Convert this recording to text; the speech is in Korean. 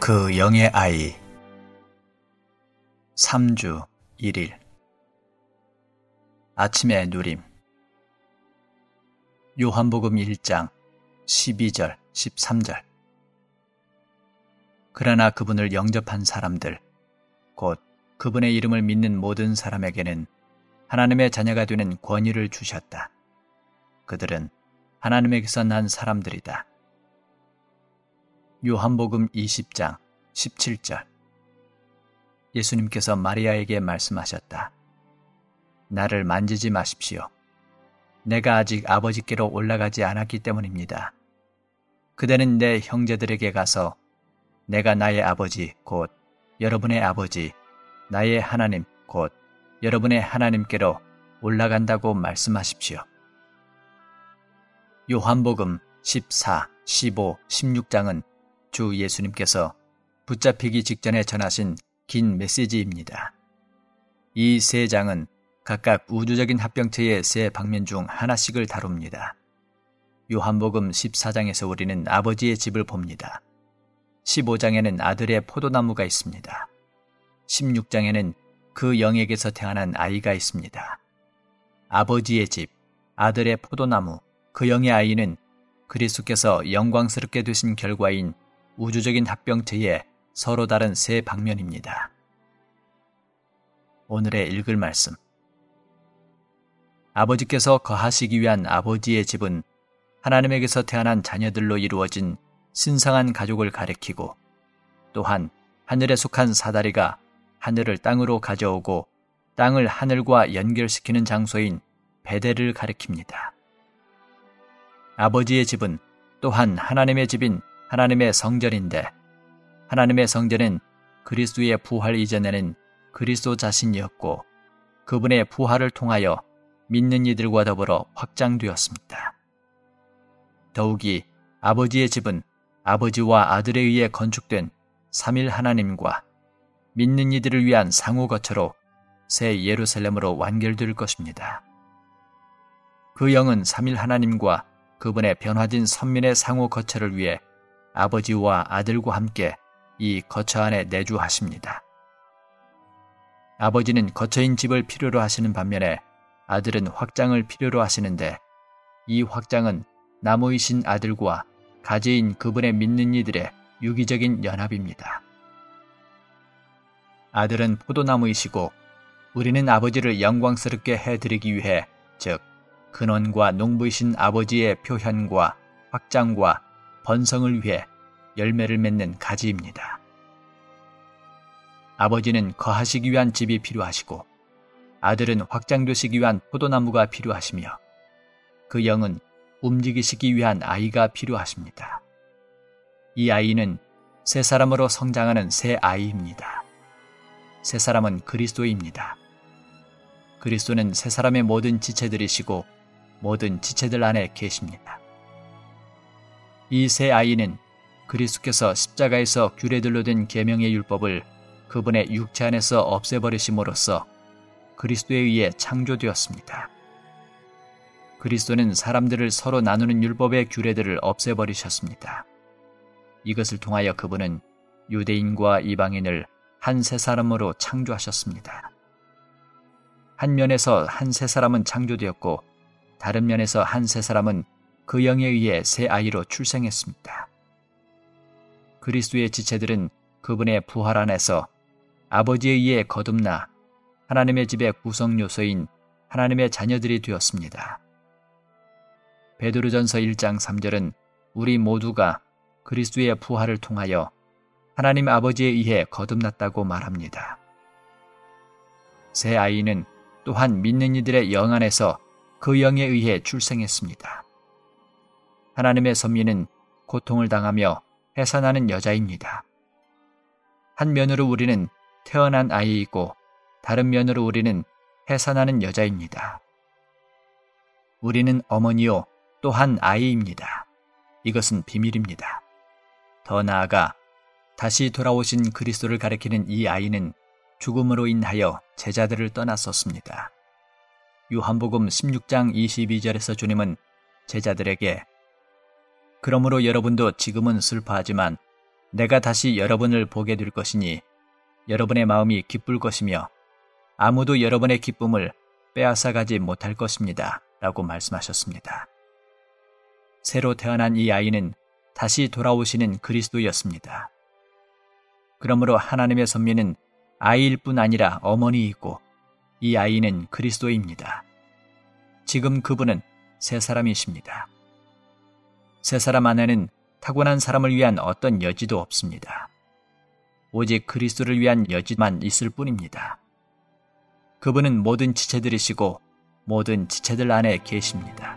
그 영의 아이 3주 1일 아침의 누림 요한복음 1장 12절 13절 그러나 그분을 영접한 사람들 곧 그분의 이름을 믿는 모든 사람에게는 하나님의 자녀가 되는 권위를 주셨다. 그들은 하나님에게서 난 사람들이다. 요한복음 20장 17절 예수님께서 마리아에게 말씀하셨다. 나를 만지지 마십시오. 내가 아직 아버지께로 올라가지 않았기 때문입니다. 그대는 내 형제들에게 가서 내가 나의 아버지 곧 여러분의 아버지 나의 하나님 곧 여러분의 하나님께로 올라간다고 말씀하십시오. 요한복음 14, 15, 16장은 주 예수님께서 붙잡히기 직전에 전하신 긴 메시지입니다. 이 세 장은 각각 우주적인 합병체의 세 방면 중 하나씩을 다룹니다. 요한복음 14장에서 우리는 아버지의 집을 봅니다. 15장에는 아들의 포도나무가 있습니다. 16장에는 그 영에게서 태어난 아이가 있습니다. 아버지의 집, 아들의 포도나무, 그 영의 아이는 그리스도께서 영광스럽게 되신 결과인 우주적인 합병체의 서로 다른 세 방면입니다. 오늘의 읽을 말씀. 아버지께서 거하시기 위한 아버지의 집은 하나님에게서 태어난 자녀들로 이루어진 신성한 가족을 가리키고 또한 하늘에 속한 사다리가 하늘을 땅으로 가져오고 땅을 하늘과 연결시키는 장소인 베델을 가리킵니다. 아버지의 집은 또한 하나님의 집인 하나님의 성전인데 하나님의 성전은 그리스도의 부활 이전에는 그리스도 자신이었고 그분의 부활을 통하여 믿는 이들과 더불어 확장되었습니다. 더욱이 아버지의 집은 아버지와 아들에 의해 건축된 삼일 하나님과 믿는 이들을 위한 상호 거처로 새 예루살렘으로 완결될 것입니다. 그 영은 삼일 하나님과 그분의 변화된 선민의 상호 거처를 위해 아버지와 아들과 함께 이 거처 안에 내주하십니다. 아버지는 거처인 집을 필요로 하시는 반면에 아들은 확장을 필요로 하시는데 이 확장은 나무이신 아들과 가지인 그분의 믿는 이들의 유기적인 연합입니다. 아들은 포도나무이시고 우리는 아버지를 영광스럽게 해드리기 위해 즉 근원과 농부이신 아버지의 표현과 확장과 번성을 위해 열매를 맺는 가지입니다. 아버지는 거하시기 위한 집이 필요하시고 아들은 확장되시기 위한 포도나무가 필요하시며 그 영은 움직이시기 위한 아이가 필요하십니다. 이 아이는 새 사람으로 성장하는 새 아이입니다. 새 사람은 그리스도입니다. 그리스도는 새 사람의 모든 지체들이시고 모든 지체들 안에 계십니다. 이 새 아이는 그리스도께서 십자가에서 규례들로 된 계명의 율법을 그분의 육체 안에서 없애버리심으로써 그리스도에 의해 창조되었습니다. 그리스도는 사람들을 서로 나누는 율법의 규례들을 없애버리셨습니다. 이것을 통하여 그분은 유대인과 이방인을 한 세 사람으로 창조하셨습니다. 한 면에서 한 세 사람은 창조되었고 다른 면에서 한 세 사람은 그 영에 의해 새 아이로 출생했습니다. 그리스도의 지체들은 그분의 부활 안에서 아버지에 의해 거듭나 하나님의 집의 구성 요소인 하나님의 자녀들이 되었습니다. 베드로전서 1장 3절은 우리 모두가 그리스도의 부활을 통하여 하나님 아버지에 의해 거듭났다고 말합니다. 새 아이는 또한 믿는 이들의 영 안에서 그 영에 의해 출생했습니다. 하나님의 선민은 고통을 당하며 해산하는 여자입니다. 한 면으로 우리는 태어난 아이이고 다른 면으로 우리는 해산하는 여자입니다. 우리는 어머니요 또한 아이입니다. 이것은 비밀입니다. 더 나아가 다시 돌아오신 그리스도를 가리키는 이 아이는 죽음으로 인하여 제자들을 떠났었습니다. 요한복음 16장 22절에서 주님은 제자들에게 그러므로 여러분도 지금은 슬퍼하지만 내가 다시 여러분을 보게 될 것이니 여러분의 마음이 기쁠 것이며 아무도 여러분의 기쁨을 빼앗아가지 못할 것입니다. 라고 말씀하셨습니다. 새로 태어난 이 아이는 다시 돌아오시는 그리스도였습니다. 그러므로 하나님의 선미는 아이일 뿐 아니라 어머니이고 이 아이는 그리스도입니다. 지금 그분은 새 사람이십니다. 새 사람 안에는 타고난 사람을 위한 어떤 여지도 없습니다. 오직 그리스도를 위한 여지만 있을 뿐입니다. 그분은 모든 지체들이시고 모든 지체들 안에 계십니다.